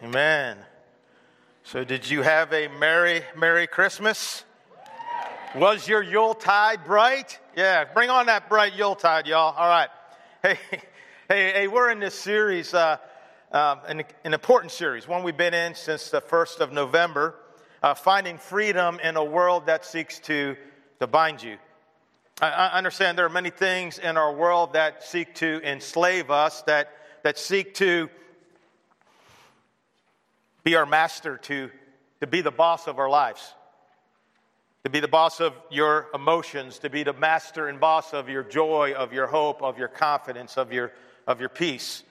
Amen. So, did you have a Merry, Merry Christmas? Was your Yuletide bright? Yeah, bring on that bright Yuletide, y'all. All right. Hey, hey, hey we're in this series, uh, um, an, an, important series, one we've been in since the 1st of November, uh, finding freedom in a world that seeks to, to bind you. I, I understand there are many things in our world that seek to enslave us, that, that seek to be our master, to, to be the boss of our lives, to be the boss of your emotions, to be the master and boss of your joy, of your hope, of your confidence, of your, of your peace.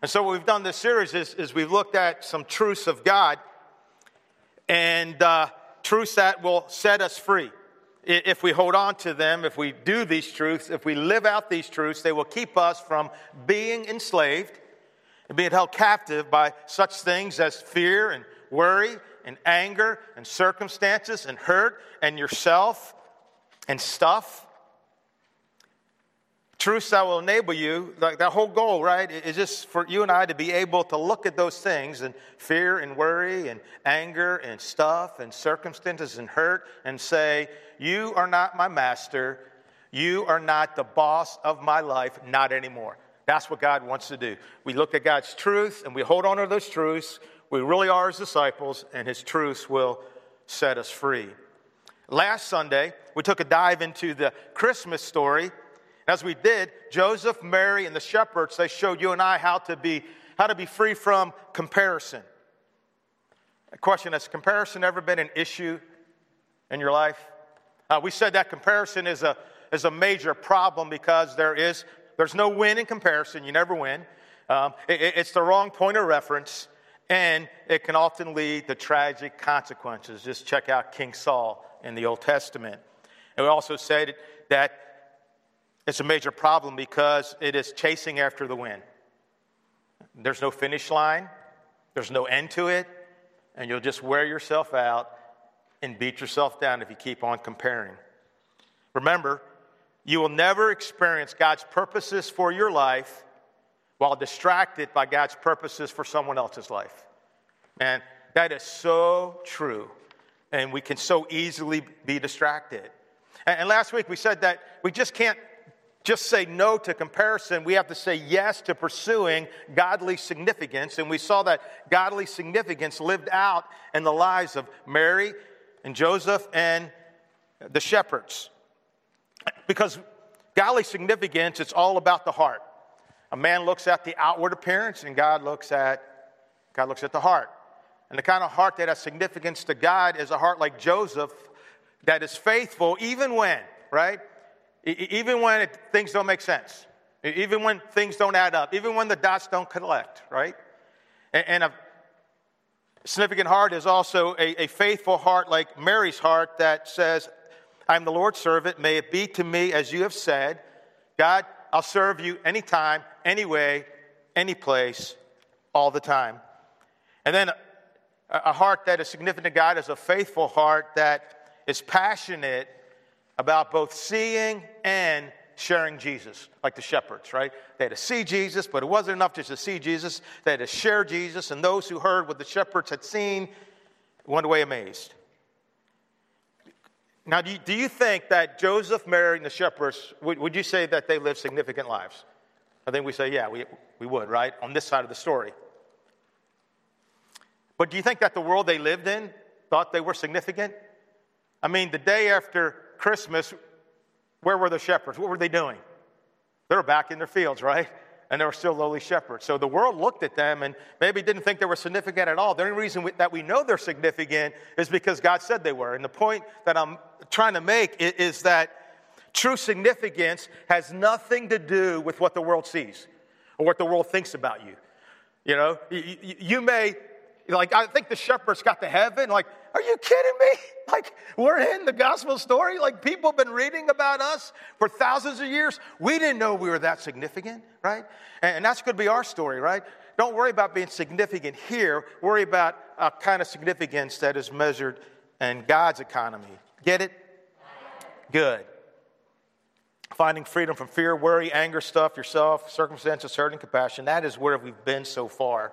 And so, what we've done this series is, is we've looked at some truths of God and uh, truths that will set us free. If we hold on to them, if we do these truths, if we live out these truths, they will keep us from being enslaved and being held captive by such things as fear and worry and anger and circumstances and hurt and yourself and stuff. Truths that will enable you, like that whole goal, right, is just for you and I to be able to look at those things and fear and worry and anger and stuff and circumstances and hurt and say, You are not my master. You are not the boss of my life, not anymore. That's what God wants to do. We look at God's truth and we hold on to those truths. We really are his disciples, and his truths will set us free. Last Sunday, we took a dive into the Christmas story. As we did, Joseph, Mary, and the shepherds, they showed you and I how to be, how to be free from comparison. A question Has comparison ever been an issue in your life? Uh, we said that comparison is a, is a major problem because there is there's no win in comparison. You never win. Um, it, it's the wrong point of reference, and it can often lead to tragic consequences. Just check out King Saul in the Old Testament. And we also said that it's a major problem because it is chasing after the wind. There's no finish line, there's no end to it, and you'll just wear yourself out and beat yourself down if you keep on comparing. Remember, you will never experience God's purposes for your life while distracted by God's purposes for someone else's life. And that is so true. And we can so easily be distracted. And last week we said that we just can't just say no to comparison. We have to say yes to pursuing godly significance. And we saw that godly significance lived out in the lives of Mary and Joseph and the shepherds. Because godly significance, it's all about the heart. A man looks at the outward appearance, and God looks at God looks at the heart. And the kind of heart that has significance to God is a heart like Joseph that is faithful even when, right? Even when it, things don't make sense. Even when things don't add up. Even when the dots don't collect, right? And, and a significant heart is also a, a faithful heart like Mary's heart that says, I'm the Lord's servant. May it be to me as you have said. God, I'll serve you anytime, anyway, any place, all the time. And then a heart that is significant to God is a faithful heart that is passionate about both seeing and sharing Jesus, like the shepherds, right? They had to see Jesus, but it wasn't enough just to see Jesus. They had to share Jesus, and those who heard what the shepherds had seen went away amazed. Now, do you, do you think that Joseph, Mary, and the shepherds, would, would you say that they lived significant lives? I think we say, yeah, we, we would, right? On this side of the story. But do you think that the world they lived in thought they were significant? I mean, the day after Christmas, where were the shepherds? What were they doing? They were back in their fields, right? And they were still lowly shepherds. So the world looked at them and maybe didn't think they were significant at all. The only reason we, that we know they're significant is because God said they were. And the point that I'm trying to make is, is that true significance has nothing to do with what the world sees or what the world thinks about you. You know, you, you may, like, I think the shepherds got to heaven, like, are you kidding me? Like, we're in the gospel story. Like, people have been reading about us for thousands of years. We didn't know we were that significant, right? And that's going to be our story, right? Don't worry about being significant here. Worry about a kind of significance that is measured in God's economy. Get it? Good. Finding freedom from fear, worry, anger, stuff, yourself, circumstances, hurt, and compassion. That is where we've been so far.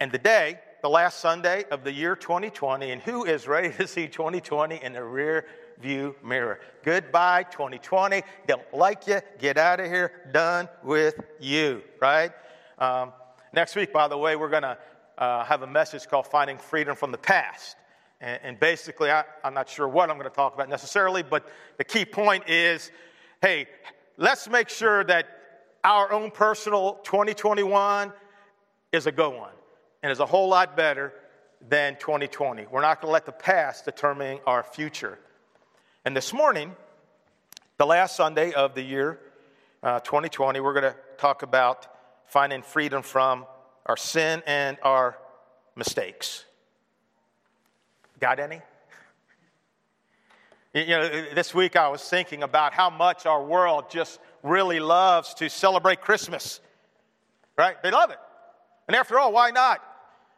And today, the last Sunday of the year 2020, and who is ready to see 2020 in the rear view mirror? Goodbye, 2020. Don't like you. Get out of here. Done with you, right? Um, next week, by the way, we're going to uh, have a message called Finding Freedom from the Past. And, and basically, I, I'm not sure what I'm going to talk about necessarily, but the key point is hey, let's make sure that our own personal 2021 is a good one and is a whole lot better than 2020. We're not going to let the past determine our future. And this morning, the last Sunday of the year uh, 2020, we're going to talk about finding freedom from our sin and our mistakes. Got any? You know, this week I was thinking about how much our world just really loves to celebrate Christmas, right? They love it. And after all, why not?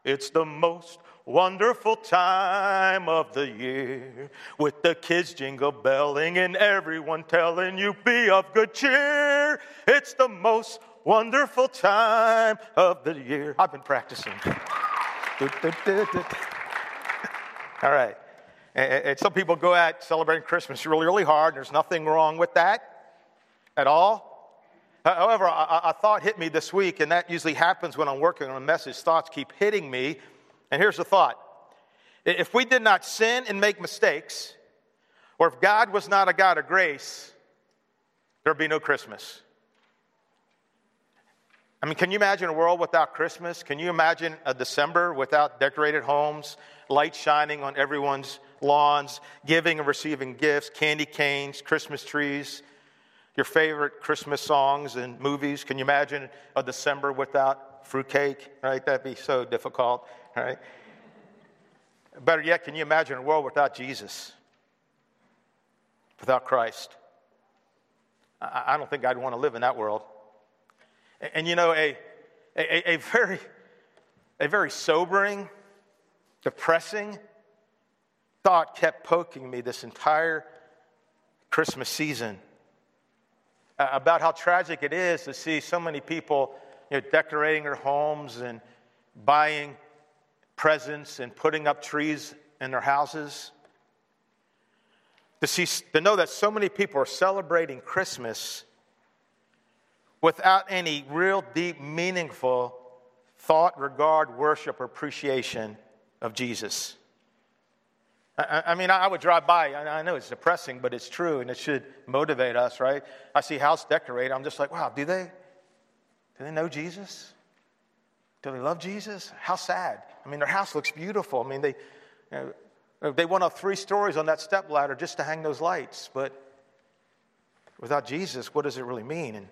It's the most wonderful time of the year with the kids jingle belling and everyone telling you be of good cheer. It's the most wonderful time of the year. I've been practicing. All right. And some people go out celebrating Christmas really, really hard. There's nothing wrong with that at all. However, a, thought hit me this week, and that usually happens when I'm working on a message. Thoughts keep hitting me. And here's the thought if we did not sin and make mistakes, or if God was not a God of grace, there'd be no Christmas. I mean, can you imagine a world without Christmas? Can you imagine a December without decorated homes, lights shining on everyone's lawns, giving and receiving gifts, candy canes, Christmas trees, your favorite Christmas songs and movies? Can you imagine a December without fruitcake? Right? That'd be so difficult, right? Better yet, can you imagine a world without Jesus? Without Christ? I don't think I'd want to live in that world. And you know, a, a, a, very, a very sobering, depressing thought kept poking me this entire Christmas season about how tragic it is to see so many people you know, decorating their homes and buying presents and putting up trees in their houses. To, see, to know that so many people are celebrating Christmas without any real deep, meaningful thought, regard, worship, or appreciation of Jesus. I, I mean, I would drive by. I know it's depressing, but it's true, and it should motivate us, right? I see house decorated. I'm just like, wow, do they? Do they know Jesus? Do they love Jesus? How sad. I mean, their house looks beautiful. I mean, they, you know, they went up three stories on that step ladder just to hang those lights. But without Jesus, what does it really mean? And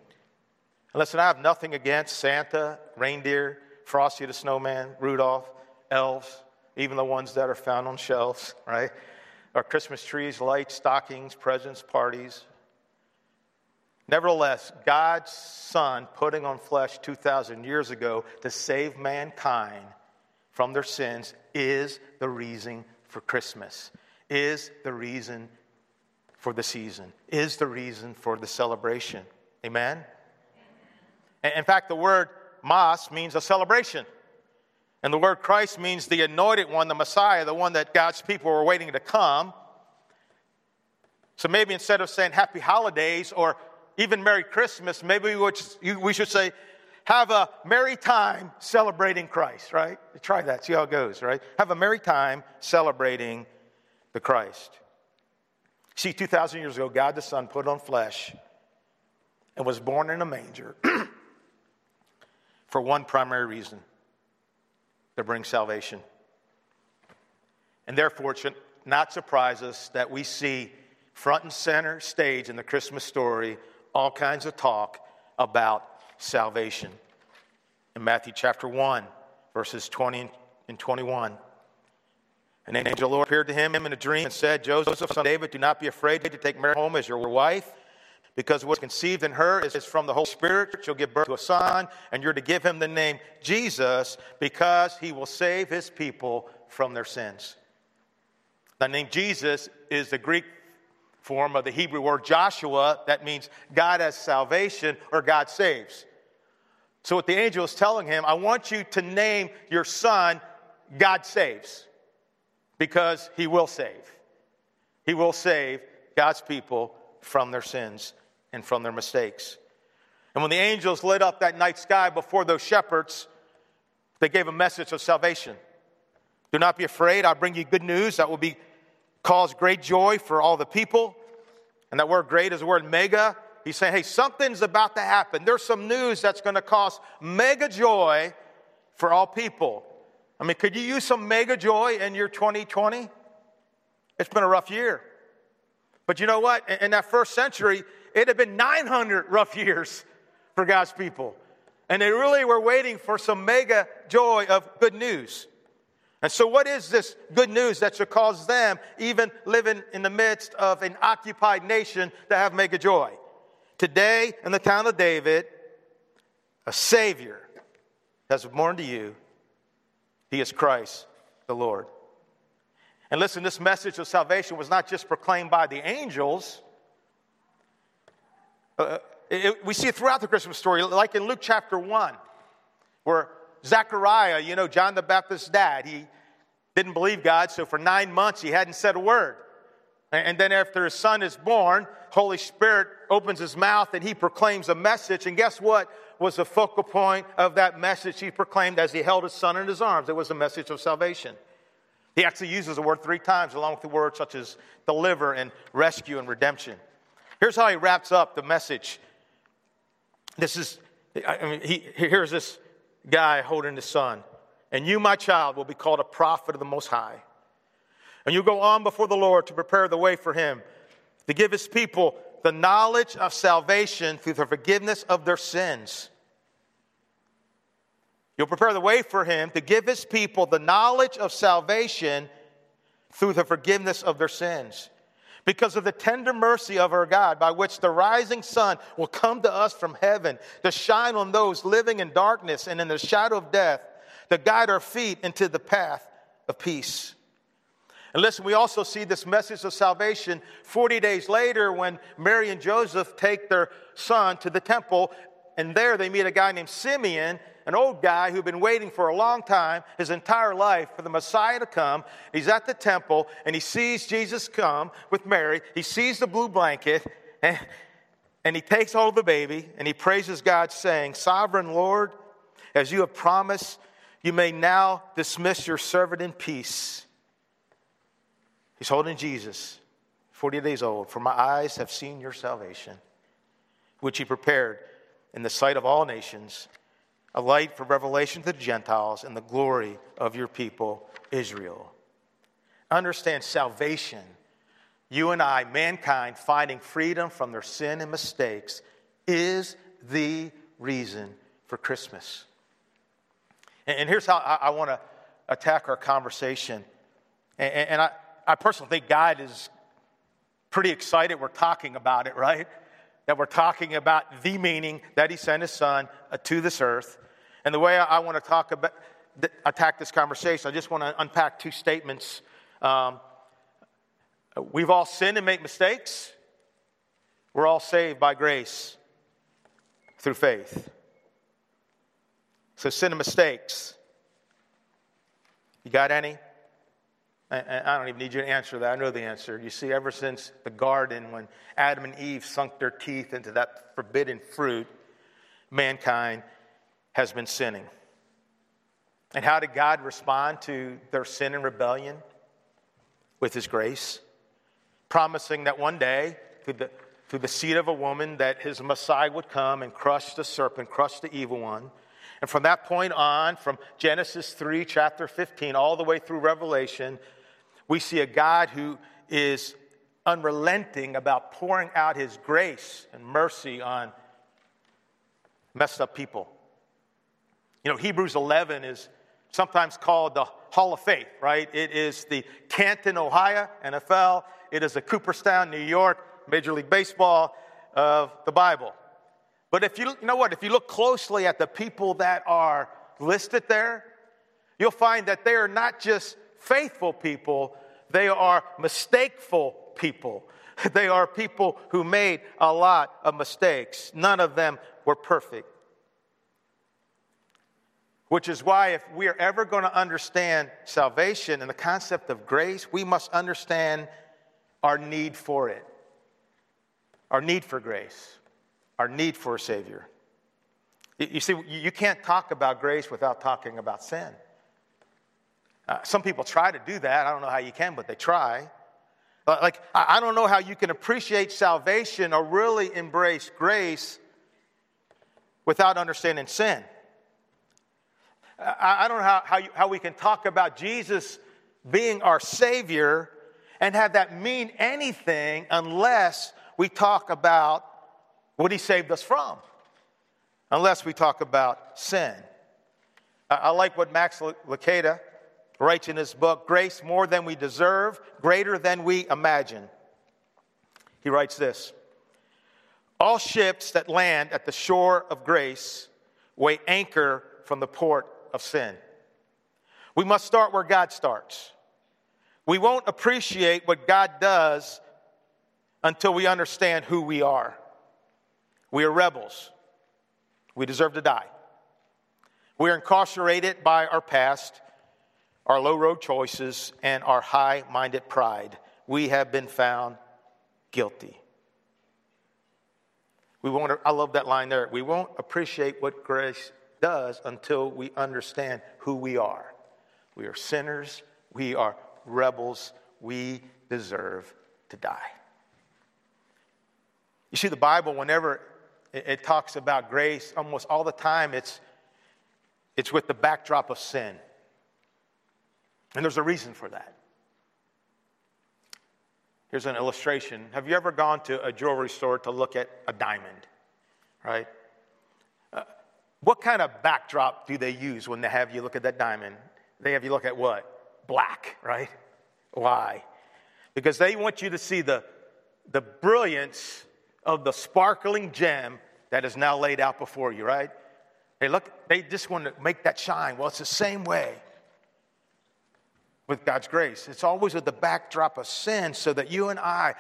listen, I have nothing against Santa, reindeer, Frosty the Snowman, Rudolph, elves, even the ones that are found on shelves, right? Our Christmas trees, lights, stockings, presents, parties. Nevertheless, God's Son putting on flesh 2,000 years ago to save mankind from their sins is the reason for Christmas, is the reason for the season, is the reason for the celebration. Amen? In fact, the word Mas means a celebration. And the word Christ means the anointed one, the Messiah, the one that God's people were waiting to come. So maybe instead of saying happy holidays or even Merry Christmas, maybe we should say, have a merry time celebrating Christ, right? Try that, see how it goes, right? Have a merry time celebrating the Christ. See, 2,000 years ago, God the Son put on flesh and was born in a manger for one primary reason to brings salvation. And therefore, it should not surprise us that we see front and center stage in the Christmas story all kinds of talk about salvation. In Matthew chapter 1, verses 20 and 21. An angel Lord appeared to him in a dream and said, Joseph, son of David, do not be afraid to take Mary home as your wife because what's conceived in her is from the Holy Spirit. She'll give birth to a son, and you're to give him the name Jesus because he will save his people from their sins. The name Jesus is the Greek form of the Hebrew word Joshua. That means God has salvation or God saves. So, what the angel is telling him, I want you to name your son God Saves, because he will save. He will save God's people from their sins and from their mistakes. And when the angels lit up that night sky before those shepherds, they gave a message of salvation. Do not be afraid. I bring you good news that will be cause great joy for all the people. And that word great is the word mega. He's saying, hey, something's about to happen. There's some news that's going to cause mega joy for all people. I mean, could you use some mega joy in your 2020? It's been a rough year. But you know what? In that first century, it had been 900 rough years for God's people. And they really were waiting for some mega joy of good news. And so, what is this good news that should cause them, even living in the midst of an occupied nation, to have mega joy? Today, in the town of David, a Savior has born to you. He is Christ the Lord. And listen, this message of salvation was not just proclaimed by the angels. Uh, it, we see it throughout the Christmas story, like in Luke chapter 1, where Zechariah, you know, John the Baptist's dad, he didn't believe God, so for nine months he hadn't said a word. And then after his son is born, Holy Spirit opens his mouth and he proclaims a message. And guess what was the focal point of that message he proclaimed as he held his son in his arms? It was a message of salvation. He actually uses the word three times, along with the words such as deliver and rescue and redemption. Here's how he wraps up the message. This is, I mean, he, here's this guy holding his son. And you, my child, will be called a prophet of the Most High. And you go on before the Lord to prepare the way for him, to give his people the knowledge of salvation through the forgiveness of their sins. You'll prepare the way for him to give his people the knowledge of salvation through the forgiveness of their sins because of the tender mercy of our God, by which the rising sun will come to us from heaven to shine on those living in darkness and in the shadow of death, to guide our feet into the path of peace. And listen, we also see this message of salvation 40 days later when Mary and Joseph take their son to the temple, and there they meet a guy named Simeon an old guy who'd been waiting for a long time, his entire life, for the Messiah to come. He's at the temple and he sees Jesus come with Mary. He sees the blue blanket and, and he takes hold of the baby and he praises God, saying, Sovereign Lord, as you have promised, you may now dismiss your servant in peace. He's holding Jesus, 40 days old. For my eyes have seen your salvation, which he prepared in the sight of all nations a light for revelation to the Gentiles and the glory of your people, Israel. Understand salvation. You and I, mankind, finding freedom from their sin and mistakes, is the reason for Christmas. And, here's how I, want to attack our conversation. And, I, personally think God is pretty excited we're talking about it, right? That we're talking about the meaning that He sent His Son uh, to this earth. And the way I, want to talk about, attack this conversation, I just want to unpack two statements. Um, we've all sinned and make mistakes. We're all saved by grace through faith. So, sin and mistakes. You got any? I don't even need you to answer that. I know the answer. You see, ever since the garden, when Adam and Eve sunk their teeth into that forbidden fruit, mankind has been sinning. And how did God respond to their sin and rebellion? With his grace, promising that one day, through the, through the seed of a woman, that his Messiah would come and crush the serpent, crush the evil one. And from that point on, from Genesis 3, chapter 15, all the way through Revelation, we see a God who is unrelenting about pouring out his grace and mercy on messed up people. You know, Hebrews 11 is sometimes called the Hall of Faith, right? It is the Canton, Ohio, NFL. It is the Cooperstown, New York, Major League Baseball of the Bible. But if you, you know what, if you look closely at the people that are listed there, you'll find that they are not just faithful people, they are mistakeful people. They are people who made a lot of mistakes. None of them were perfect. Which is why, if we are ever going to understand salvation and the concept of grace, we must understand our need for it, our need for grace, our need for a Savior. You see, you can't talk about grace without talking about sin. Uh, some people try to do that. I don't know how you can, but they try. Like, I don't know how you can appreciate salvation or really embrace grace without understanding sin. I don't know how, how, you, how we can talk about Jesus being our Savior and have that mean anything unless we talk about what He saved us from, unless we talk about sin. I, I like what Max Lucado writes in his book, Grace More Than We Deserve, Greater Than We Imagine. He writes this All ships that land at the shore of grace weigh anchor from the port of sin. We must start where God starts. We won't appreciate what God does until we understand who we are. We are rebels. We deserve to die. We are incarcerated by our past, our low road choices, and our high minded pride. We have been found guilty. We won't, I love that line there. We won't appreciate what grace does until we understand who we are. We are sinners, we are rebels, we deserve to die. You see, the Bible, whenever it, talks about grace, almost all the time it's, it's with the backdrop of sin. And there's a reason for that. Here's an illustration. Have you ever gone to a jewelry store to look at a diamond? Right? Uh, what kind of backdrop do they use when they have you look at that diamond? They have you look at what? Black, right? Why? Because they want you to see the, the brilliance of the sparkling gem that is now laid out before you, right? They look, they just want to make that shine. Well, it's the same way with God's grace. It's always with the backdrop of sin so that you and I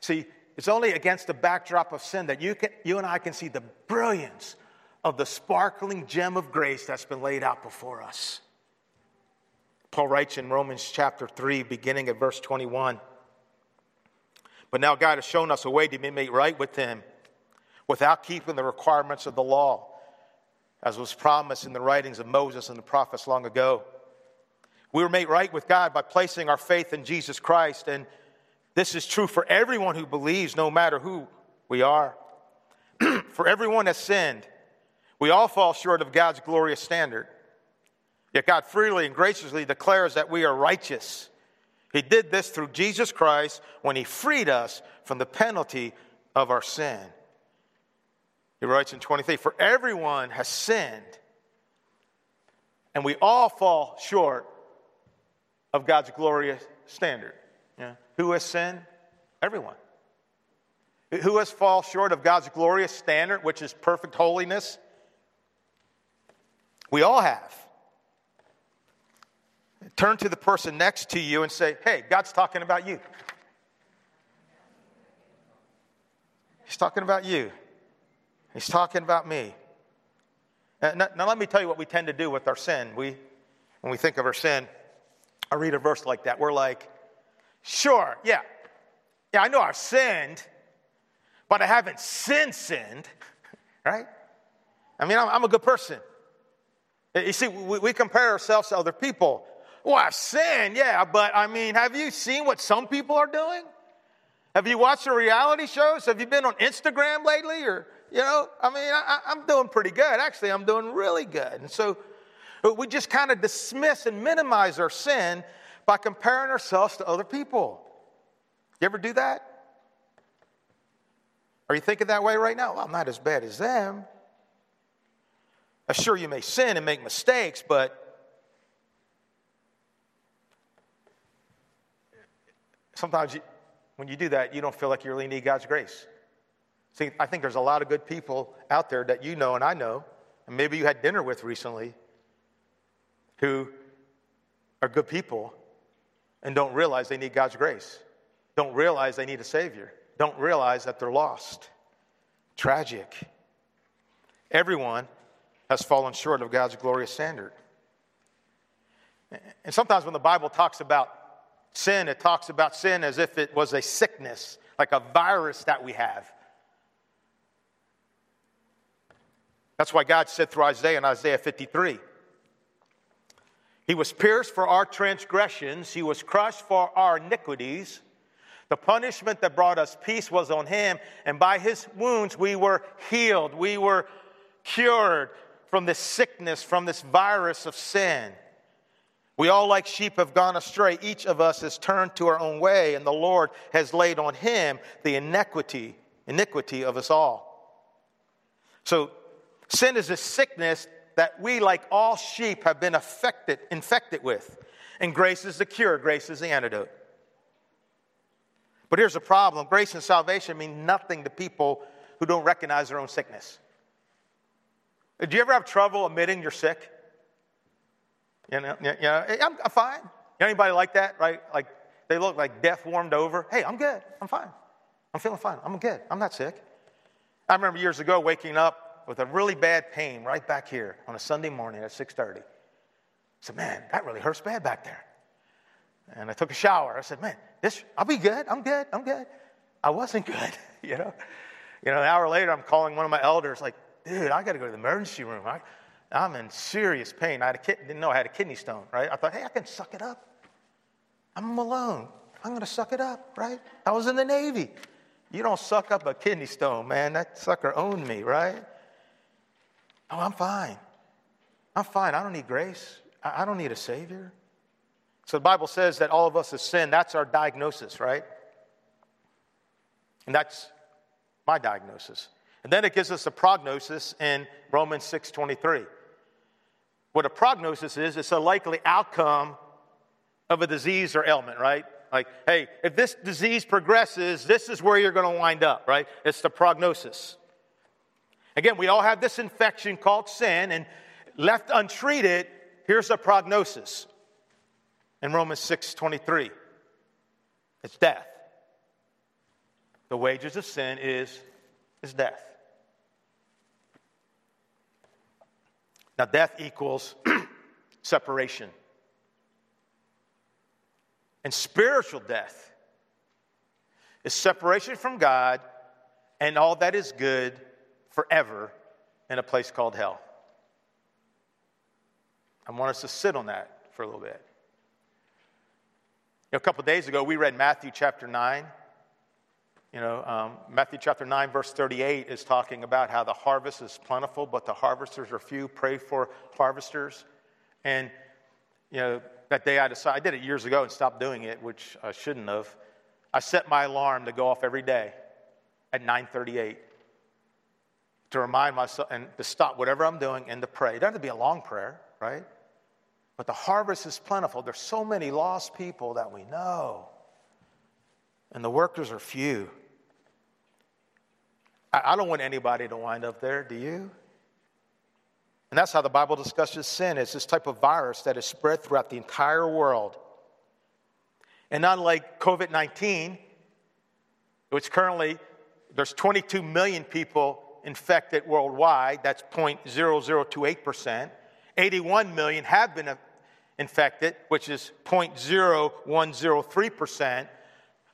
see it's only against the backdrop of sin that you, can, you and I can see the brilliance of the sparkling gem of grace that's been laid out before us. Paul writes in Romans chapter 3, beginning at verse 21. But now God has shown us a way to be made right with Him without keeping the requirements of the law, as was promised in the writings of Moses and the prophets long ago. We were made right with God by placing our faith in Jesus Christ, and this is true for everyone who believes, no matter who we are. for everyone has sinned we all fall short of God's glorious standard. Yet God freely and graciously declares that we are righteous. He did this through Jesus Christ when He freed us from the penalty of our sin. He writes in 23 For everyone has sinned, and we all fall short of God's glorious standard. Yeah. Who has sinned? Everyone. Who has fallen short of God's glorious standard, which is perfect holiness? We all have. Turn to the person next to you and say, Hey, God's talking about you. He's talking about you. He's talking about me. Now, now, let me tell you what we tend to do with our sin. We, when we think of our sin, I read a verse like that. We're like, sure, yeah, yeah, I know I've sinned, but I haven't sin sinned, right? I mean, I'm, I'm a good person. You see, we, we compare ourselves to other people. Well, I've sinned, yeah, but I mean, have you seen what some people are doing? Have you watched the reality shows? Have you been on Instagram lately? Or, you know, I mean, I, am doing pretty good. Actually, I'm doing really good. And so we just kind of dismiss and minimize our sin by comparing ourselves to other people. You ever do that? Are you thinking that way right now? Well, I'm not as bad as them. Sure, you may sin and make mistakes, but sometimes you, when you do that, you don't feel like you really need God's grace. See, I think there's a lot of good people out there that you know and I know, and maybe you had dinner with recently, who are good people and don't realize they need God's grace, don't realize they need a Savior, don't realize that they're lost. Tragic. Everyone has fallen short of God's glorious standard. And sometimes when the Bible talks about sin, it talks about sin as if it was a sickness, like a virus that we have. That's why God said through Isaiah in Isaiah 53 He was pierced for our transgressions, He was crushed for our iniquities. The punishment that brought us peace was on Him, and by His wounds we were healed. We were cured from this sickness, from this virus of sin. We all, like sheep, have gone astray. Each of us has turned to our own way, and the Lord has laid on him the iniquity, iniquity of us all. So, sin is a sickness that we, like all sheep, have been affected, infected with. And grace is the cure, grace is the antidote. But here's the problem grace and salvation mean nothing to people who don't recognize their own sickness. Do you ever have trouble admitting you're sick? You know, you know I'm, I'm fine. Anybody like that, right? Like they look like death warmed over. Hey, I'm good. I'm fine. I'm feeling fine. I'm good. I'm not sick. I remember years ago waking up with a really bad pain right back here on a Sunday morning at 6:30. I said, "Man, that really hurts bad back there." And I took a shower. I said, "Man, this I'll be good. I'm good. I'm good." I wasn't good, you know. You know, an hour later, I'm calling one of my elders, like, "Dude, I got to go to the emergency room. I, I'm in serious pain. I had a kid, didn't know I had a kidney stone, right? I thought, hey, I can suck it up. I'm alone. I'm going to suck it up, right? I was in the Navy. You don't suck up a kidney stone, man. That sucker owned me, right? Oh, I'm fine. I'm fine. I don't need grace. I don't need a Savior. So the Bible says that all of us have sinned. That's our diagnosis, right? And that's my diagnosis. And then it gives us a prognosis in Romans 6:23 what a prognosis is, it's a likely outcome of a disease or ailment, right? Like, hey, if this disease progresses, this is where you're going to wind up, right? It's the prognosis. Again, we all have this infection called sin, and left untreated, here's a prognosis. In Romans 6 23, it's death. The wages of sin is, is death. Now, death equals separation. And spiritual death is separation from God and all that is good forever in a place called hell. I want us to sit on that for a little bit. You know, a couple days ago, we read Matthew chapter 9. You know, um, Matthew chapter 9, verse 38 is talking about how the harvest is plentiful, but the harvesters are few. Pray for harvesters. And, you know, that day I decided, I did it years ago and stopped doing it, which I shouldn't have. I set my alarm to go off every day at 938 to remind myself and to stop whatever I'm doing and to pray. It doesn't have to be a long prayer, right? But the harvest is plentiful. There's so many lost people that we know, and the workers are few. I don't want anybody to wind up there, do you? And that's how the Bible discusses sin. It's this type of virus that is spread throughout the entire world. And unlike COVID 19, which currently there's 22 million people infected worldwide, that's 0.0028%. 81 million have been uh, infected, which is 0.0103%.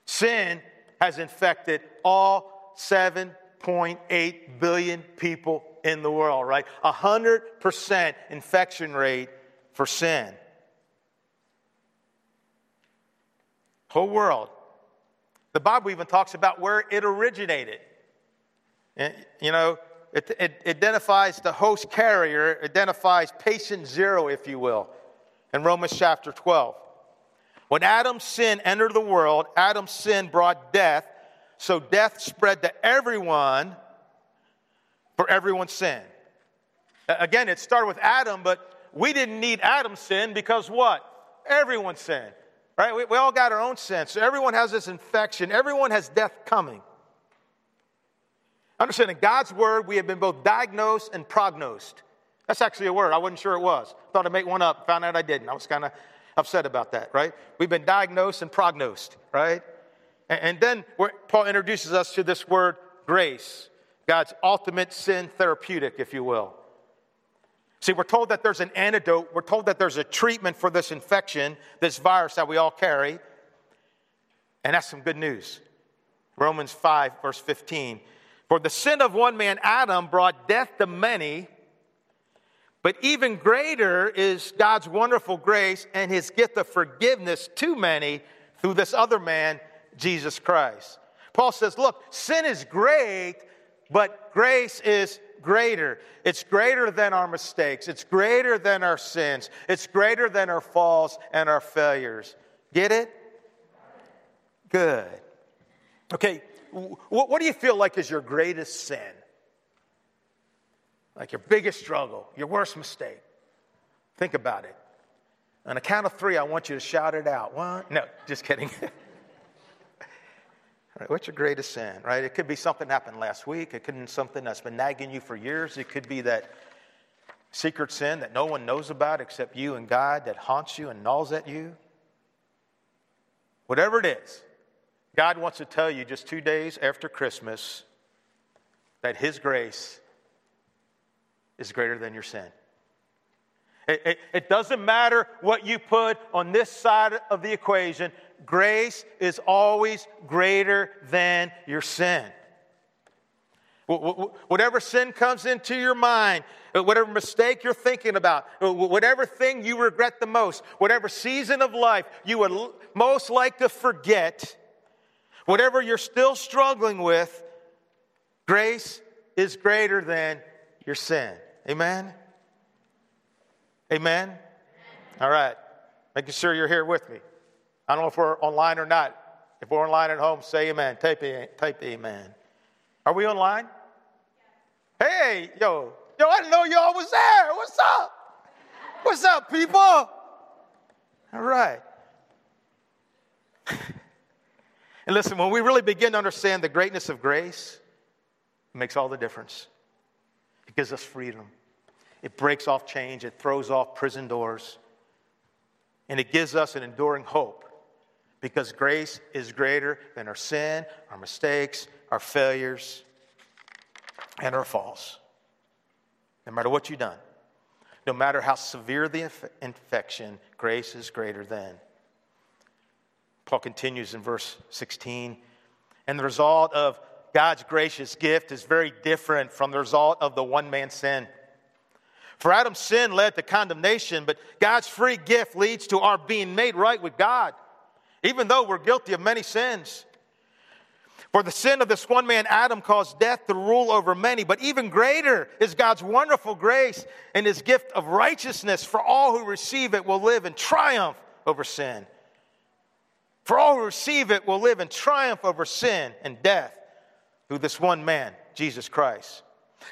Sin has infected all 7.8 billion people in the world, right? 100% infection rate for sin. Whole world. The Bible even talks about where it originated. You know, it, it identifies the host carrier, identifies patient zero, if you will, in Romans chapter 12. When Adam's sin entered the world, Adam's sin brought death, so death spread to everyone for everyone's sin. Again, it started with Adam, but we didn't need Adam's sin because what? Everyone's sin, right? We, we all got our own sin. So everyone has this infection, everyone has death coming. Understand, in God's word, we have been both diagnosed and prognosed. That's actually a word. I wasn't sure it was. Thought I'd make one up, found out I didn't. I was kind of upset about that, right? We've been diagnosed and prognosed, right? And then Paul introduces us to this word grace, God's ultimate sin therapeutic, if you will. See, we're told that there's an antidote, we're told that there's a treatment for this infection, this virus that we all carry. And that's some good news. Romans 5, verse 15. For the sin of one man, Adam, brought death to many, but even greater is God's wonderful grace and his gift of forgiveness to many through this other man, Jesus Christ. Paul says, Look, sin is great, but grace is greater. It's greater than our mistakes, it's greater than our sins, it's greater than our falls and our failures. Get it? Good. Okay, what, what do you feel like is your greatest sin? Like your biggest struggle, your worst mistake? Think about it. On a count of three, I want you to shout it out. One, no, just kidding. Right, what's your greatest sin, right? It could be something happened last week. It could be something that's been nagging you for years. It could be that secret sin that no one knows about except you and God that haunts you and gnaws at you. Whatever it is, God wants to tell you just two days after Christmas that His grace is greater than your sin. It, it, it, doesn't matter what you put on this side of the equation, grace is always greater than your sin. Whatever sin comes into your mind, uh, whatever mistake you're thinking about, uh, whatever thing you regret the most, whatever season of life you would most like to forget, whatever you're still struggling with, grace is greater than your sin. Amen? Amen? All right. Making sure you're here with me. I don't know if we're online or not. If we're online at home, say amen. Type, type amen. Are we online? Hey, yo, yo, I didn't know y'all was there. What's up? What's up, people? All right. And listen, when we really begin to understand the greatness of grace, it makes all the difference. It gives us freedom. It breaks off change. it throws off prison doors, and it gives us an enduring hope because grace is greater than our sin, our mistakes, our failures, and our faults. No matter what you've done, no matter how severe the infection, grace is greater than. Paul continues in verse 16, and the result of God's gracious gift is very different from the result of the one man's sin. For Adam's sin led to condemnation, but God's free gift leads to our being made right with God even though we're guilty of many sins. For the sin of this one man, Adam, caused death to rule over many, but even greater is God's wonderful grace and his gift of righteousness for all who receive it will live in triumph over sin. For all who receive it will live in triumph over sin and death through this one man, Jesus Christ.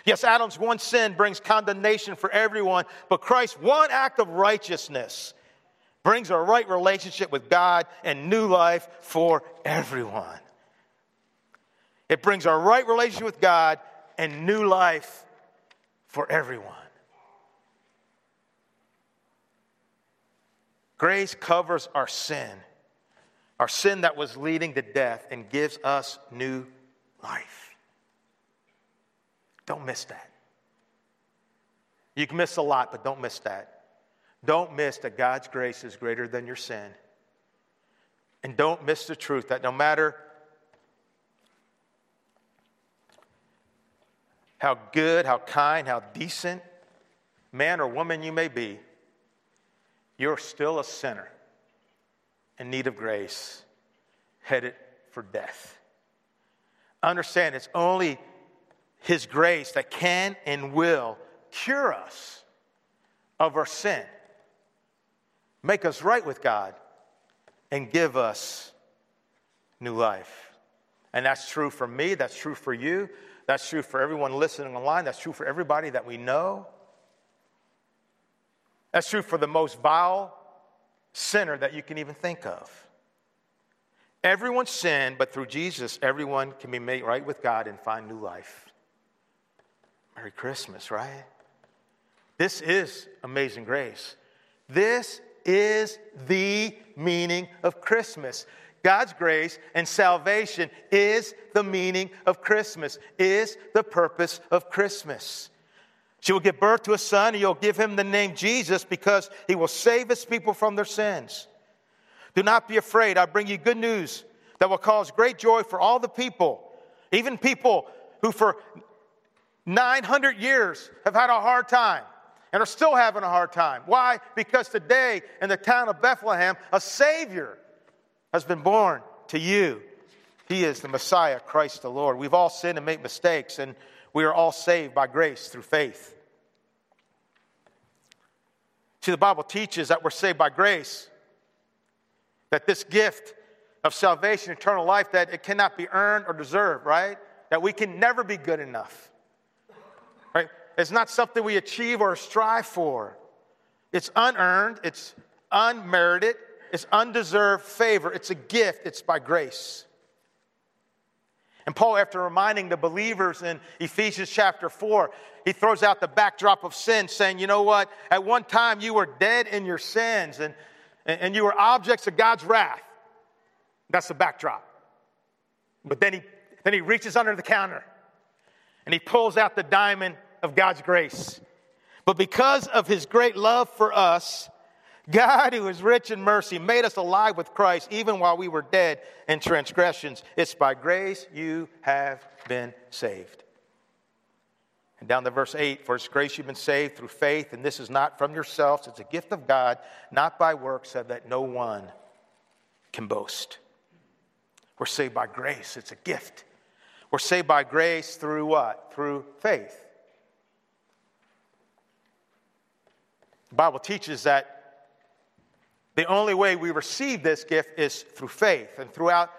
Yes, Adam's one sin brings condemnation for everyone, but Christ's one act of righteousness brings a right relationship with God and new life for everyone. It brings a right relationship with God and new life for everyone. Grace covers our sin, our sin that was leading to death, and gives us new life. Don't miss that. You can miss a lot, but don't miss that. Don't miss that God's grace is greater than your sin. And don't miss the truth that no matter how good, how kind, how decent man or woman you may be, you're still a sinner in need of grace, headed for death. Understand it's only His grace that can and will cure us of our sin make us right with God, and give us new life. And that's true for me, that's true for you, that's true for everyone listening online, that's true for everybody that we know. That's true for the most vile sinner that you can even think of. Everyone sinned, but through Jesus, everyone can be made right with God and find new life. Merry Christmas, right? This is amazing grace. This is the meaning of Christmas. God's grace and salvation is the meaning of Christmas, is the purpose of Christmas. She will give birth to a son, and you'll give him the name Jesus because he will save his people from their sins. Do not be afraid. I bring you good news that will cause great joy for all the people, even people who for 900 years have had a hard time and are still having a hard time. Why? Because today in the town of Bethlehem, a Savior has been born to you. He is the Messiah, Christ the Lord. We've all sinned and made mistakes, and we are all saved by grace through faith. See, the Bible teaches that we're saved by grace, that this gift of salvation, eternal life, that it cannot be earned or deserved, right? That we can never be good enough, right? It's not something we achieve or strive for. It's unearned, it's unmerited, it's undeserved favor, it's a gift, it's by grace. And Paul, after reminding the believers in Ephesians chapter 4, he throws out the backdrop of sin, saying, You know what? At one time you were dead in your sins and, and you were objects of God's wrath. That's the backdrop. But then he, then he reaches under the counter and he pulls out the diamond of God's grace. But because of his great love for us, God, who is rich in mercy, made us alive with Christ even while we were dead in transgressions. It's by grace you have been saved. And down to verse 8 For it's grace you've been saved through faith, and this is not from yourselves, it's a gift of God, not by works, so that no one can boast. We're saved by grace, it's a gift. We're saved by grace through what? Through faith. The Bible teaches that the only way we receive this gift is through faith. And throughout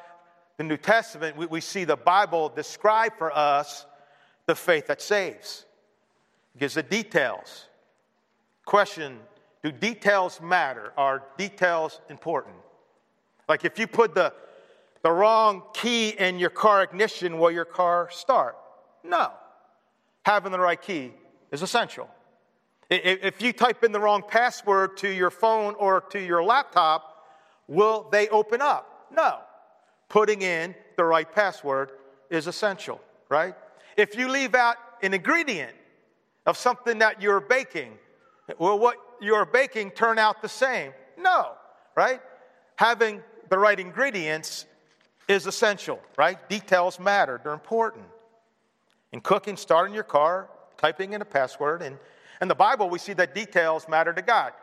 the New Testament, we, we see the Bible describe for us the faith that saves. It gives the details. Question Do details matter? Are details important? Like if you put the, the wrong key in your car ignition, will your car start? No. Having the right key is essential. If you type in the wrong password to your phone or to your laptop, will they open up? No. Putting in the right password is essential, right? If you leave out an ingredient of something that you're baking, will what you're baking turn out the same? No, right? Having the right ingredients is essential, right? Details matter, they're important. In cooking, starting your car, typing in a password, and in the Bible, we see that details matter to God.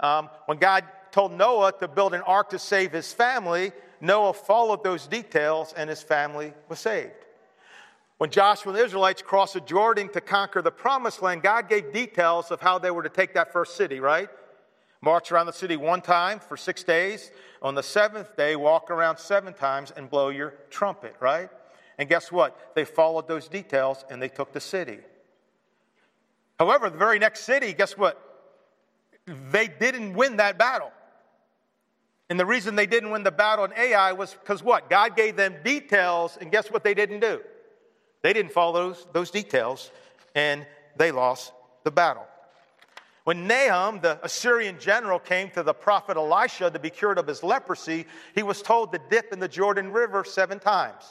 Um, when God told Noah to build an ark to save his family, Noah followed those details and his family was saved. When Joshua and the Israelites crossed the Jordan to conquer the promised land, God gave details of how they were to take that first city, right? March around the city one time for six days. On the seventh day, walk around seven times and blow your trumpet, right? And guess what? They followed those details and they took the city. However, the very next city, guess what? They didn't win that battle. And the reason they didn't win the battle in Ai was because what? God gave them details, and guess what they didn't do? They didn't follow those, those details, and they lost the battle. When Naaman, the Assyrian general, came to the prophet Elisha to be cured of his leprosy, he was told to dip in the Jordan River seven times.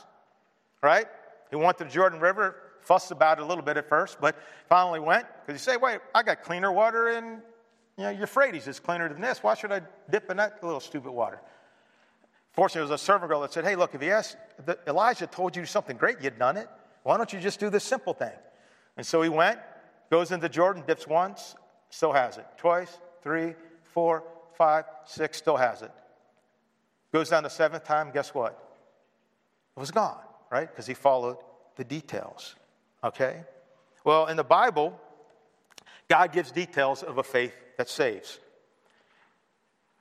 Right? He went to the Jordan River, fussed about it a little bit at first, but finally went because you say, wait, I got cleaner water in you know, Euphrates is cleaner than this. Why should I dip in that little stupid water? Fortunately, there was a servant girl that said, hey, look, if you ask, Elijah told you something great, you'd done it. Why don't you just do this simple thing? And so he went, goes into Jordan, dips once, still has it. Twice, three, four, five, six, still has it. Goes down the seventh time, guess what? It was gone, right? Because he followed the details. Okay? Well, in the Bible, God gives details of a faith that saves.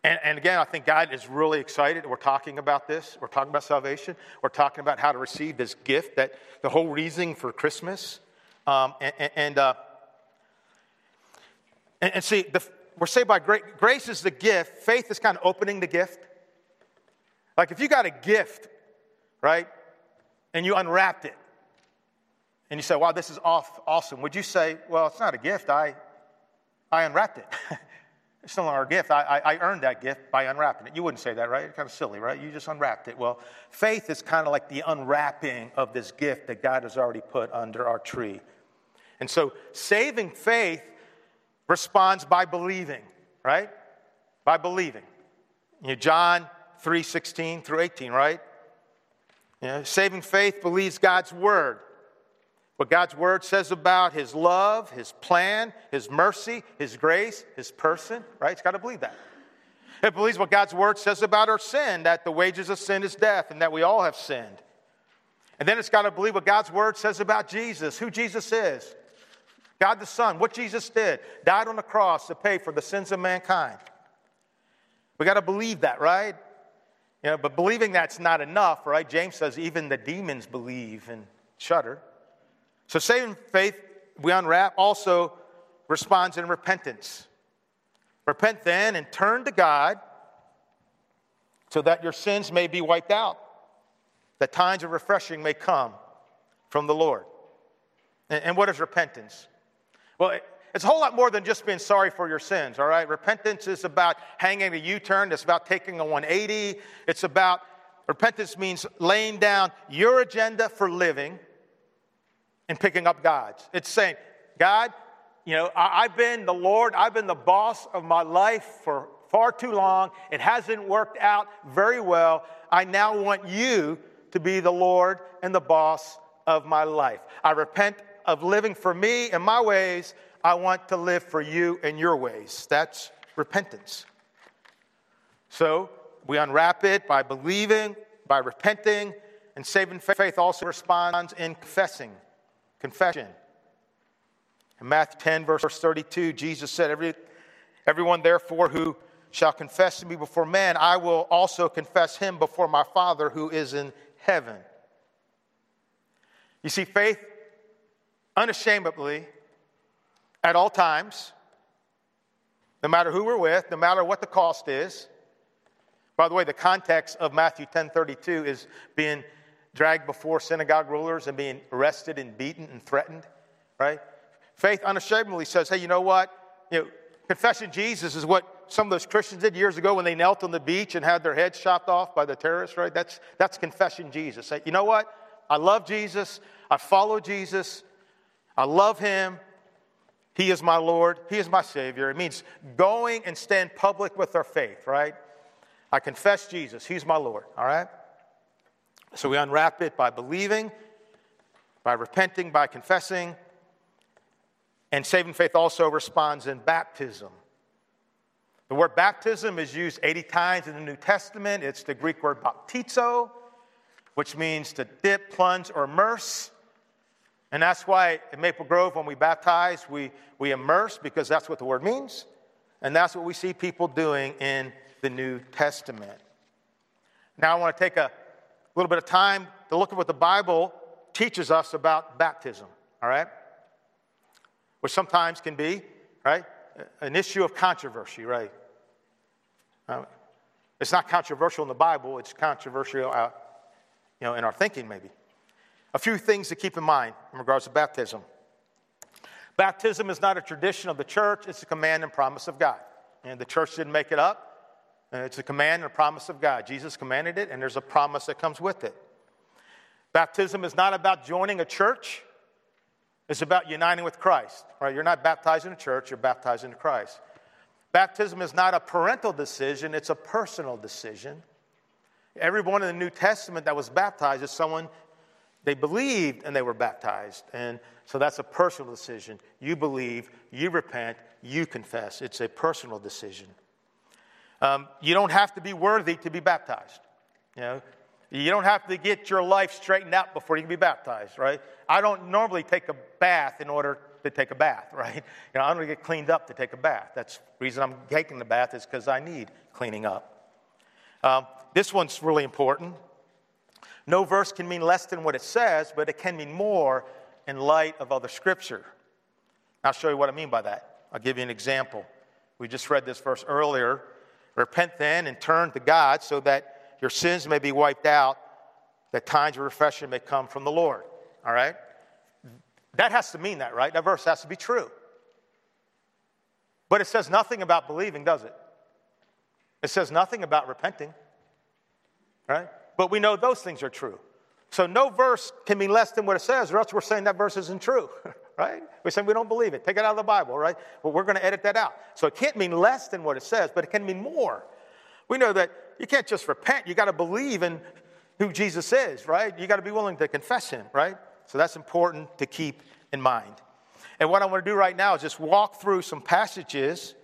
And, and, again, I think God is really excited. We're talking about this. We're talking about salvation. We're talking about how to receive this gift, that the whole reason for Christmas. Um, and, and, uh, and, and, see, the, we're saved by grace. Grace is the gift. Faith is kind of opening the gift. Like if you got a gift, right, and you unwrapped it, and you say, wow, this is awesome, would you say, well, it's not a gift, I, I unwrapped it? it's no longer a gift. I, I, I, earned that gift by unwrapping it. You wouldn't say that, right? It's kind of silly, right? You just unwrapped it. Well, faith is kind of like the unwrapping of this gift that God has already put under our tree. And so saving faith responds by believing, right? By believing. You know, John 3 16 through 18, right? You know, saving faith believes God's word. What God's word says about his love, his plan, his mercy, his grace, his person, right? It's got to believe that. It believes what God's word says about our sin, that the wages of sin is death, and that we all have sinned. And then it's got to believe what God's word says about Jesus, who Jesus is. God the Son, what Jesus did, died on the cross to pay for the sins of mankind. We got to believe that, right? You know, but believing that's not enough, right? James says even the demons believe and shudder. So saving faith, we unwrap, also responds in repentance. Repent then and turn to God so that your sins may be wiped out, that times of refreshing may come from the Lord. And, what is repentance? Well, it's a whole lot more than just being sorry for your sins, all right? Repentance is about hanging a U turn, it's about taking a 180. It's about, repentance means laying down your agenda for living and picking up God's. It's saying, God, you know, I, have been the Lord, I've been the boss of my life for far too long. It hasn't worked out very well. I now want you to be the Lord and the boss of my life. I repent of living for me and my ways I want to live for you and your ways. That's repentance. So we unwrap it by believing, by repenting, and saving faith also responds in confessing. Confession. In Matthew 10, verse 32, Jesus said, Every, Everyone therefore who shall confess to me before man, I will also confess him before my Father who is in heaven. You see, faith unashamedly at all times, no matter who we're with, no matter what the cost is. By the way, the context of Matthew 10:32 is being dragged before synagogue rulers and being arrested and beaten and threatened, right? Faith unashamedly says, "Hey, you know what? You know, confessing Jesus is what some of those Christians did years ago when they knelt on the beach and had their heads chopped off by the terrorists, right? That's that's confessing Jesus. Say, you know what? I love Jesus. I follow Jesus. I love him. He is my Lord. He is my Savior. It means going and stand public with our faith, right? I confess Jesus. He's my Lord, all right? So we unwrap it by believing, by repenting, by confessing. And saving faith also responds in baptism. The word baptism is used 80 times in the New Testament. It's the Greek word baptizo, which means to dip, plunge, or immerse. And that's why at Maple Grove, when we baptize, we, we immerse because that's what the word means. And that's what we see people doing in the New Testament. Now, I want to take a little bit of time to look at what the Bible teaches us about baptism, all right? Which sometimes can be, right, an issue of controversy, right? Uh, it's not controversial in the Bible, it's controversial out, you know, in our thinking, maybe. A few things to keep in mind in regards to baptism. Baptism is not a tradition of the church, it's a command and promise of God. And the church didn't make it up. Uh, it's a command and a promise of God. Jesus commanded it, and there's a promise that comes with it. Baptism is not about joining a church, it's about uniting with Christ. Right? You're not baptized in a church, you're baptized into Christ. Baptism is not a parental decision, it's a personal decision. Everyone in the New Testament that was baptized is someone they believed and they were baptized. And so that's a personal decision. You believe, you repent, you confess. It's a personal decision. Um, you don't have to be worthy to be baptized. You know, you don't have to get your life straightened out before you can be baptized, right? I don't normally take a bath in order to take a bath, right? You know, I don't get cleaned up to take a bath. That's the reason I'm taking the bath is because I need cleaning up. Um, this one's really important. No verse can mean less than what it says, but it can mean more in light of other scripture. I'll show you what I mean by that. I'll give you an example. We just read this verse earlier. Repent then and turn to God so that your sins may be wiped out, that times of refreshing may come from the Lord. All right? That has to mean that, right? That verse has to be true. But it says nothing about believing, does it? It says nothing about repenting, right? but we know those things are true. So no verse can mean less than what it says, or else we're saying that verse isn't true, right? We say we don't believe it. Take it out of the Bible, right? Well, we're going to edit that out. So it can't mean less than what it says, but it can mean more. We know that you can't just repent, you got to believe in who Jesus is, right? You got to be willing to confess him, right? So that's important to keep in mind. And what I want to do right now is just walk through some passages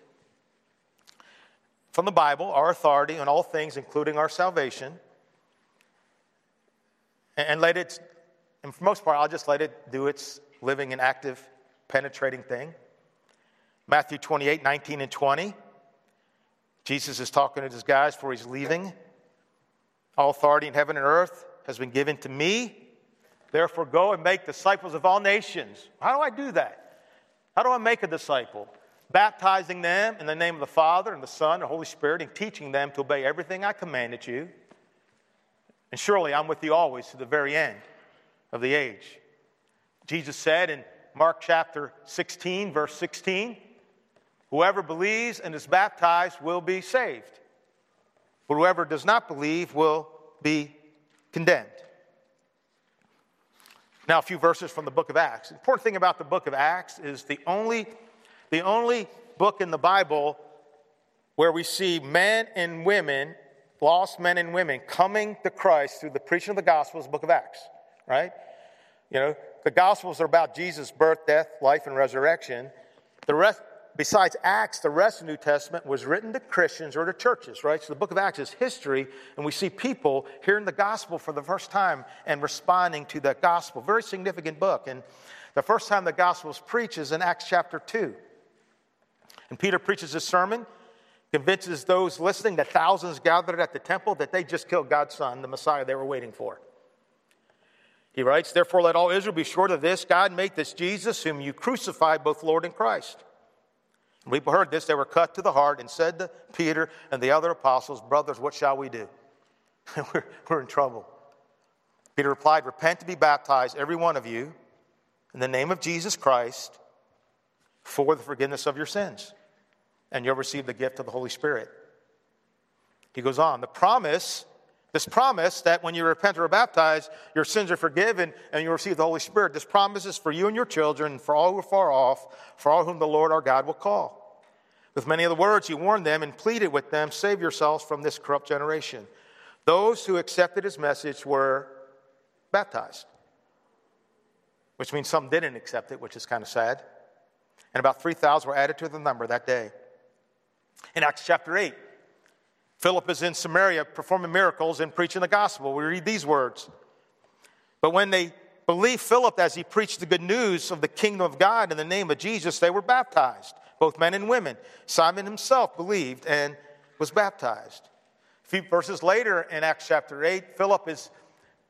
from the Bible, our authority on all things, including our salvation, and let it, and for most part, I'll just let it do its living and active, penetrating thing. Matthew 28 19 and 20. Jesus is talking to his guys before he's leaving. All authority in heaven and earth has been given to me. Therefore, go and make disciples of all nations. How do I do that? How do I make a disciple? Baptizing them in the name of the Father and the Son and the Holy Spirit and teaching them to obey everything I commanded you. And surely I'm with you always to the very end of the age. Jesus said in Mark chapter 16, verse 16, Whoever believes and is baptized will be saved, but whoever does not believe will be condemned. Now, a few verses from the book of Acts. The important thing about the book of Acts is the only, the only book in the Bible where we see men and women, lost men and women, coming to Christ through the preaching of the gospel is the book of Acts, right? You know, the gospels are about Jesus' birth, death, life, and resurrection. The rest, besides Acts, the rest of the New Testament was written to Christians or to churches, right? So the book of Acts is history, and we see people hearing the gospel for the first time and responding to the gospel. Very significant book. And the first time the gospel is preached is in Acts chapter 2. And Peter preaches a sermon, convinces those listening that thousands gathered at the temple that they just killed God's son, the Messiah they were waiting for. He writes, Therefore, let all Israel be sure of this God made this Jesus, whom you crucified, both Lord and Christ. When people heard this, they were cut to the heart and said to Peter and the other apostles, Brothers, what shall we do? we're, we're in trouble. Peter replied, Repent to be baptized, every one of you, in the name of Jesus Christ, for the forgiveness of your sins, and you'll receive the gift of the Holy Spirit. He goes on, the promise this promise that when you repent or are baptized, your sins are forgiven and you receive the Holy Spirit. This promise is for you and your children, for all who are far off, for all whom the Lord our God will call. With many of the words, he warned them and pleaded with them, Save yourselves from this corrupt generation. Those who accepted his message were baptized, which means some didn't accept it, which is kind of sad. And about 3,000 were added to the number that day. In Acts chapter 8, Philip is in Samaria performing miracles and preaching the gospel. We read these words. But when they believed Philip as he preached the good news of the kingdom of God in the name of Jesus, they were baptized, both men and women. Simon himself believed and was baptized. A few verses later in Acts chapter 8, Philip is,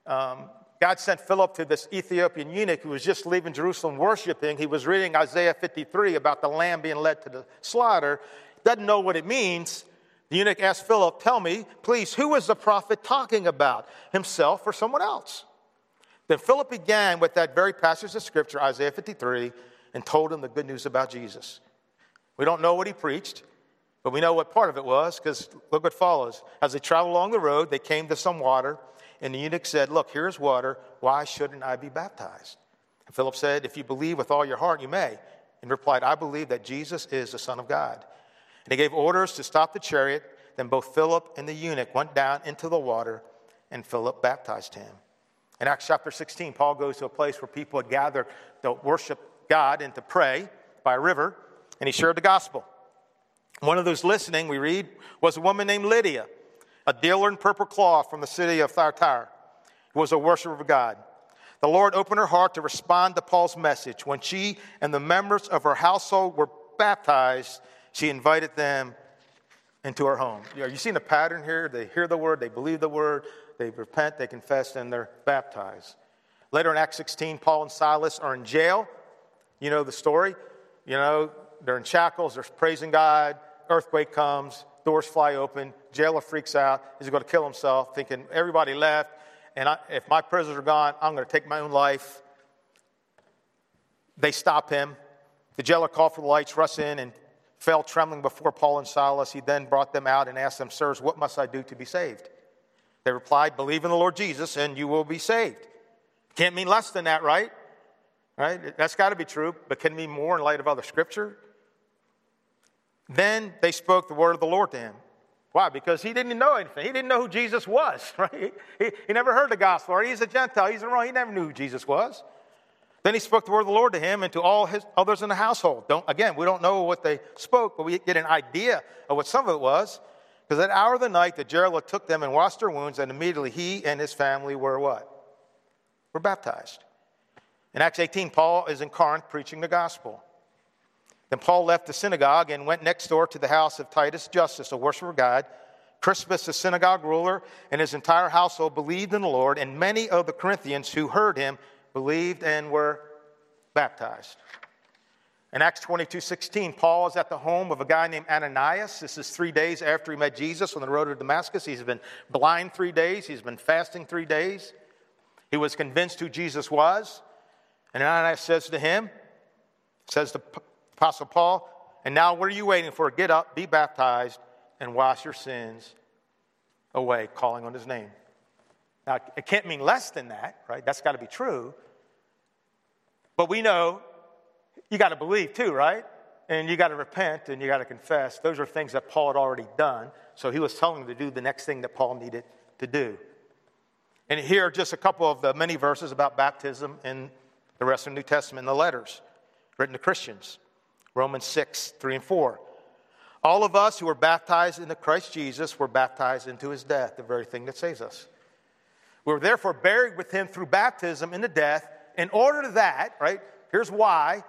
um, God sent Philip to this Ethiopian eunuch who was just leaving Jerusalem worshiping. He was reading Isaiah 53 about the lamb being led to the slaughter. Doesn't know what it means. The eunuch asked Philip, Tell me, please, who is the prophet talking about, himself or someone else? Then Philip began with that very passage of scripture, Isaiah 53, and told him the good news about Jesus. We don't know what he preached, but we know what part of it was because look what follows. As they traveled along the road, they came to some water, and the eunuch said, Look, here's water. Why shouldn't I be baptized? And Philip said, If you believe with all your heart, you may. And replied, I believe that Jesus is the Son of God. And he gave orders to stop the chariot. Then both Philip and the eunuch went down into the water, and Philip baptized him. In Acts chapter 16, Paul goes to a place where people had gathered to worship God and to pray by a river, and he shared the gospel. One of those listening, we read, was a woman named Lydia, a dealer in purple cloth from the city of Thyatira, who was a worshiper of God. The Lord opened her heart to respond to Paul's message. When she and the members of her household were baptized, she invited them into her home. Are you seeing a pattern here? They hear the word, they believe the word, they repent, they confess, and they're baptized. Later in Acts 16, Paul and Silas are in jail. You know the story. You know, they're in shackles, they're praising God, earthquake comes, doors fly open, jailer freaks out, he's going to kill himself, thinking everybody left, and I, if my prisoners are gone, I'm going to take my own life. They stop him. The jailer called for the lights, rush in, and fell trembling before Paul and Silas. He then brought them out and asked them, Sirs, what must I do to be saved? They replied, Believe in the Lord Jesus and you will be saved. Can't mean less than that, right? right? That's got to be true, but can be more in light of other scripture? Then they spoke the word of the Lord to him. Why? Because he didn't know anything. He didn't know who Jesus was, right? He, he never heard the gospel. Or he's a Gentile. He's a Roman. He never knew who Jesus was. Then he spoke the word of the Lord to him and to all his others in the household. Don't, again, we don't know what they spoke, but we get an idea of what some of it was. Because at hour of the night, the jailer took them and washed their wounds, and immediately he and his family were what? Were baptized. In Acts 18, Paul is in Corinth preaching the gospel. Then Paul left the synagogue and went next door to the house of Titus Justus, a worshiper of God. Crispus, the synagogue ruler, and his entire household believed in the Lord, and many of the Corinthians who heard him believed and were baptized. In Acts 22 16, Paul is at the home of a guy named Ananias. This is three days after he met Jesus on the road to Damascus. He's been blind three days, he's been fasting three days. He was convinced who Jesus was. And Ananias says to him, says the Apostle Paul, and now what are you waiting for? Get up, be baptized, and wash your sins away, calling on his name. Now, it can't mean less than that, right? That's got to be true. But we know you got to believe too, right? And you got to repent and you got to confess. Those are things that Paul had already done. So he was telling them to do the next thing that Paul needed to do. And here are just a couple of the many verses about baptism in the rest of the New Testament, the letters written to Christians Romans 6, 3 and 4. All of us who were baptized into Christ Jesus were baptized into his death, the very thing that saves us. We were therefore buried with him through baptism into death, in order to that, right? Here's why.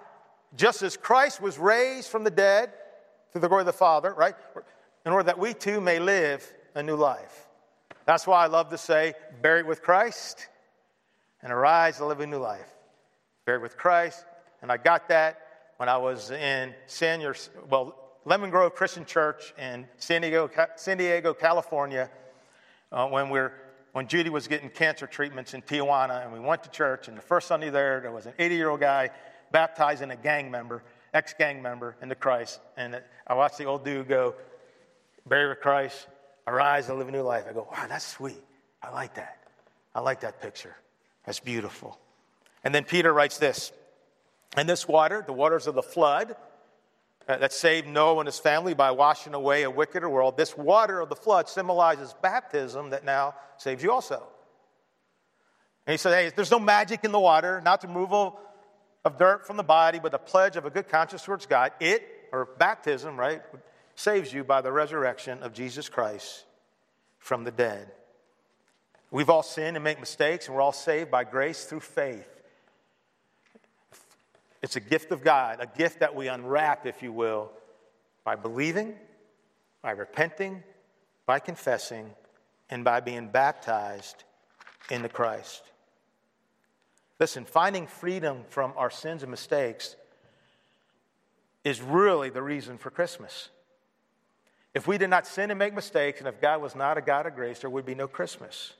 Just as Christ was raised from the dead through the glory of the Father, right? In order that we too may live a new life. That's why I love to say, buried with Christ and arise to live a new life. Buried with Christ, and I got that when I was in San, well, Lemon Grove Christian Church in San Diego, San Diego California, uh, when, we're, when Judy was getting cancer treatments in Tijuana, and we went to church, and the first Sunday there, there was an 80 year old guy baptizing a gang member, ex gang member, into Christ. And I watched the old dude go, Bury with Christ, arise and live a new life. I go, wow, that's sweet. I like that. I like that picture. That's beautiful. And then Peter writes this And this water, the waters of the flood, Uh, that saved Noah and his family by washing away a wickeder world. This water of the flood symbolizes baptism that now saves you also. And he said, Hey, there's no magic in the water, not the removal of dirt from the body, but the pledge of a good conscience towards God. It, or baptism, right, saves you by the resurrection of Jesus Christ from the dead. We've all sinned and make mistakes, and we're all saved by grace through faith. It's a gift of God, a gift that we unwrap, if you will, by believing, by repenting, by confessing, and by being baptized into Christ. Listen, finding freedom from our sins and mistakes is really the reason for Christmas. If we did not sin and make mistakes, and if God was not a God of grace, there would be no Christmas.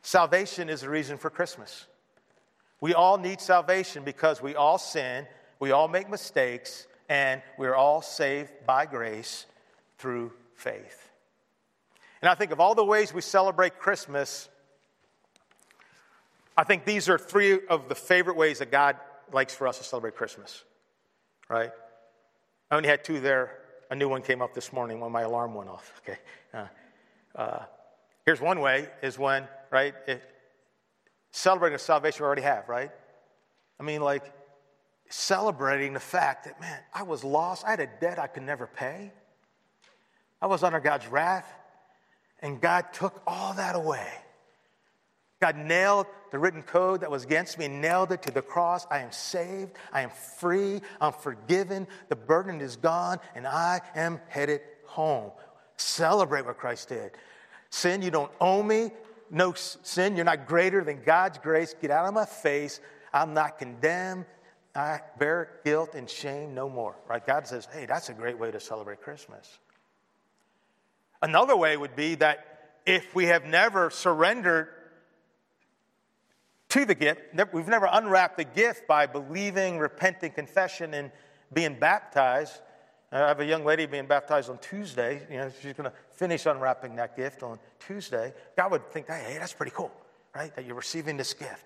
Salvation is the reason for Christmas. We all need salvation because we all sin, we all make mistakes, and we're all saved by grace through faith. And I think of all the ways we celebrate Christmas, I think these are three of the favorite ways that God likes for us to celebrate Christmas, right? I only had two there. A new one came up this morning when my alarm went off. Okay. Uh, uh, here's one way is when, right, it, celebrating the salvation we already have, right? I mean, like celebrating the fact that, man, I was lost. I had a debt I could never pay. I was under God's wrath, and God took all that away. God nailed the written code that was against me, nailed it to the cross. I am saved. I am free. I'm forgiven. The burden is gone, and I am headed home. Celebrate what Christ did. Sin, you don't owe me no sin. You're not greater than God's grace. Get out of my face. I'm not condemned. I bear guilt and shame no more. Right? God says, hey, that's a great way to celebrate Christmas. Another way would be that if we have never surrendered to the gift, we've never unwrapped the gift by believing, repenting, confession, and being baptized. I have a young lady being baptized on Tuesday. You know, she's going to finish unwrapping that gift on Tuesday. God would think, hey, that's pretty cool, right? That you're receiving this gift.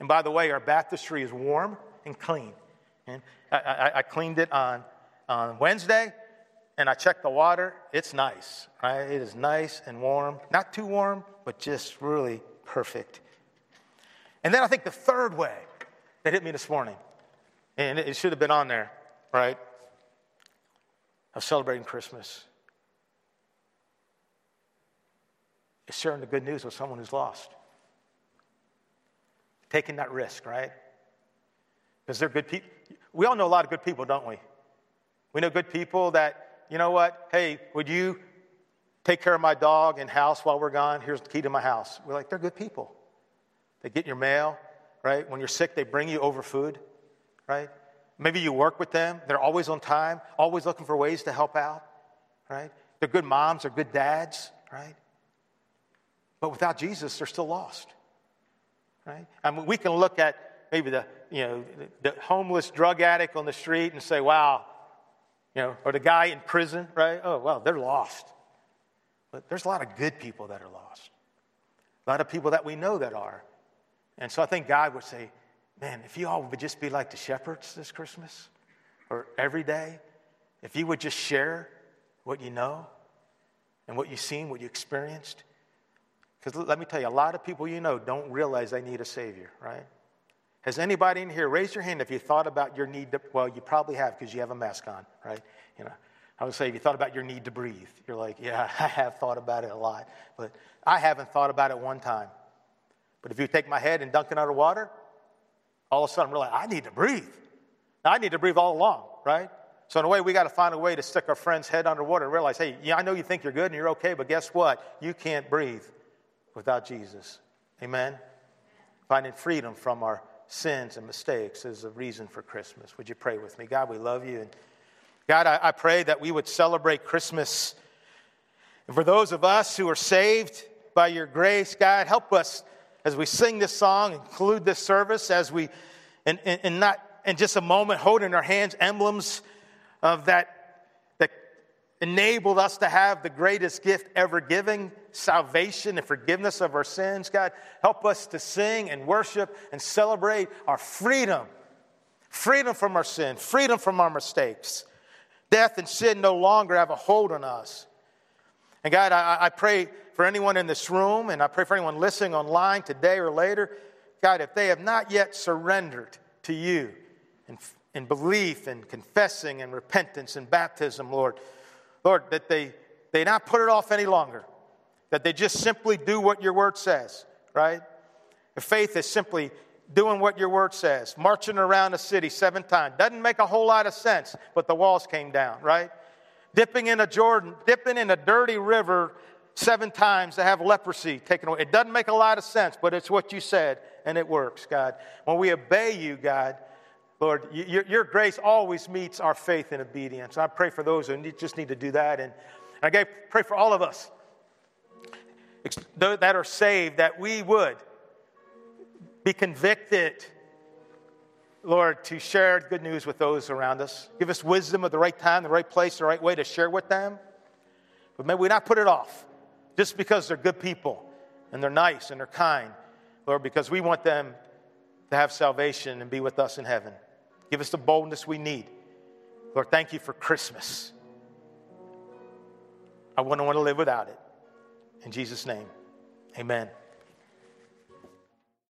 And by the way, our baptistry is warm and clean. And I, I, I cleaned it on, on Wednesday, and I checked the water. It's nice, right? It is nice and warm. Not too warm, but just really perfect. And then I think the third way that hit me this morning, and it should have been on there, right? Of celebrating Christmas. Is sharing the good news with someone who's lost. Taking that risk, right? Because they're good people. We all know a lot of good people, don't we? We know good people that, you know what? Hey, would you take care of my dog and house while we're gone? Here's the key to my house. We're like, they're good people. They get your mail, right? When you're sick, they bring you over food, right? Maybe you work with them. They're always on time, always looking for ways to help out, right? They're good moms, they're good dads, right? But without Jesus, they're still lost, right? I mean, we can look at maybe the, you know, the homeless drug addict on the street and say, wow, you know, or the guy in prison, right? Oh, well, they're lost. But there's a lot of good people that are lost. A lot of people that we know that are. And so I think God would say, man, if you all would just be like the shepherds this Christmas or every day, if you would just share what you know and what you've seen, what you experienced. Because let me tell you, a lot of people you know don't realize they need a Savior, right? Has anybody in here, raised your hand if you thought about your need to, well, you probably have because you have a mask on, right? You know, I would say if you thought about your need to breathe, you're like, yeah, I have thought about it a lot, but I haven't thought about it one time. But if you take my head and dunk it under water, all of a sudden I'm realizing I need to breathe. I need to breathe all along, right? So in a way, we got to find a way to stick our friend's head underwater and realize, hey, yeah, I know you think you're good and you're okay, but guess what? You can't breathe without Jesus. Amen? Finding freedom from our sins and mistakes is a reason for Christmas. Would you pray with me? God, we love you. And God, I, I pray that we would celebrate Christmas. And for those of us who are saved by your grace, God, help us as we sing this song, include this service, as we, and, and, and not in just a moment, hold in our hands emblems of that, that enabled us to have the greatest gift ever given salvation and forgiveness of our sins. God, help us to sing and worship and celebrate our freedom freedom from our sin, freedom from our mistakes. Death and sin no longer have a hold on us. And God, I, I pray for anyone in this room, and I pray for anyone listening online today or later, God, if they have not yet surrendered to you in, in belief and confessing and repentance and baptism, Lord, Lord, that they, they not put it off any longer, that they just simply do what your word says, right? If faith is simply doing what your word says, marching around a city seven times. Doesn't make a whole lot of sense, but the walls came down, right? Dipping in a Jordan, dipping in a dirty river seven times to have leprosy taken away. It doesn't make a lot of sense, but it's what you said, and it works, God. When we obey you, God, Lord, your, your grace always meets our faith and obedience. I pray for those who just need to do that. And I pray for all of us that are saved that we would be convicted, Lord, to share good news with those around us. Give us wisdom at the right time, the right place, the right way to share with them. But may we not put it off just because they're good people and they're nice and they're kind, Lord, because we want them to have salvation and be with us in heaven. Give us the boldness we need. Lord, thank you for Christmas. I wouldn't want to live without it. In Jesus' name, amen.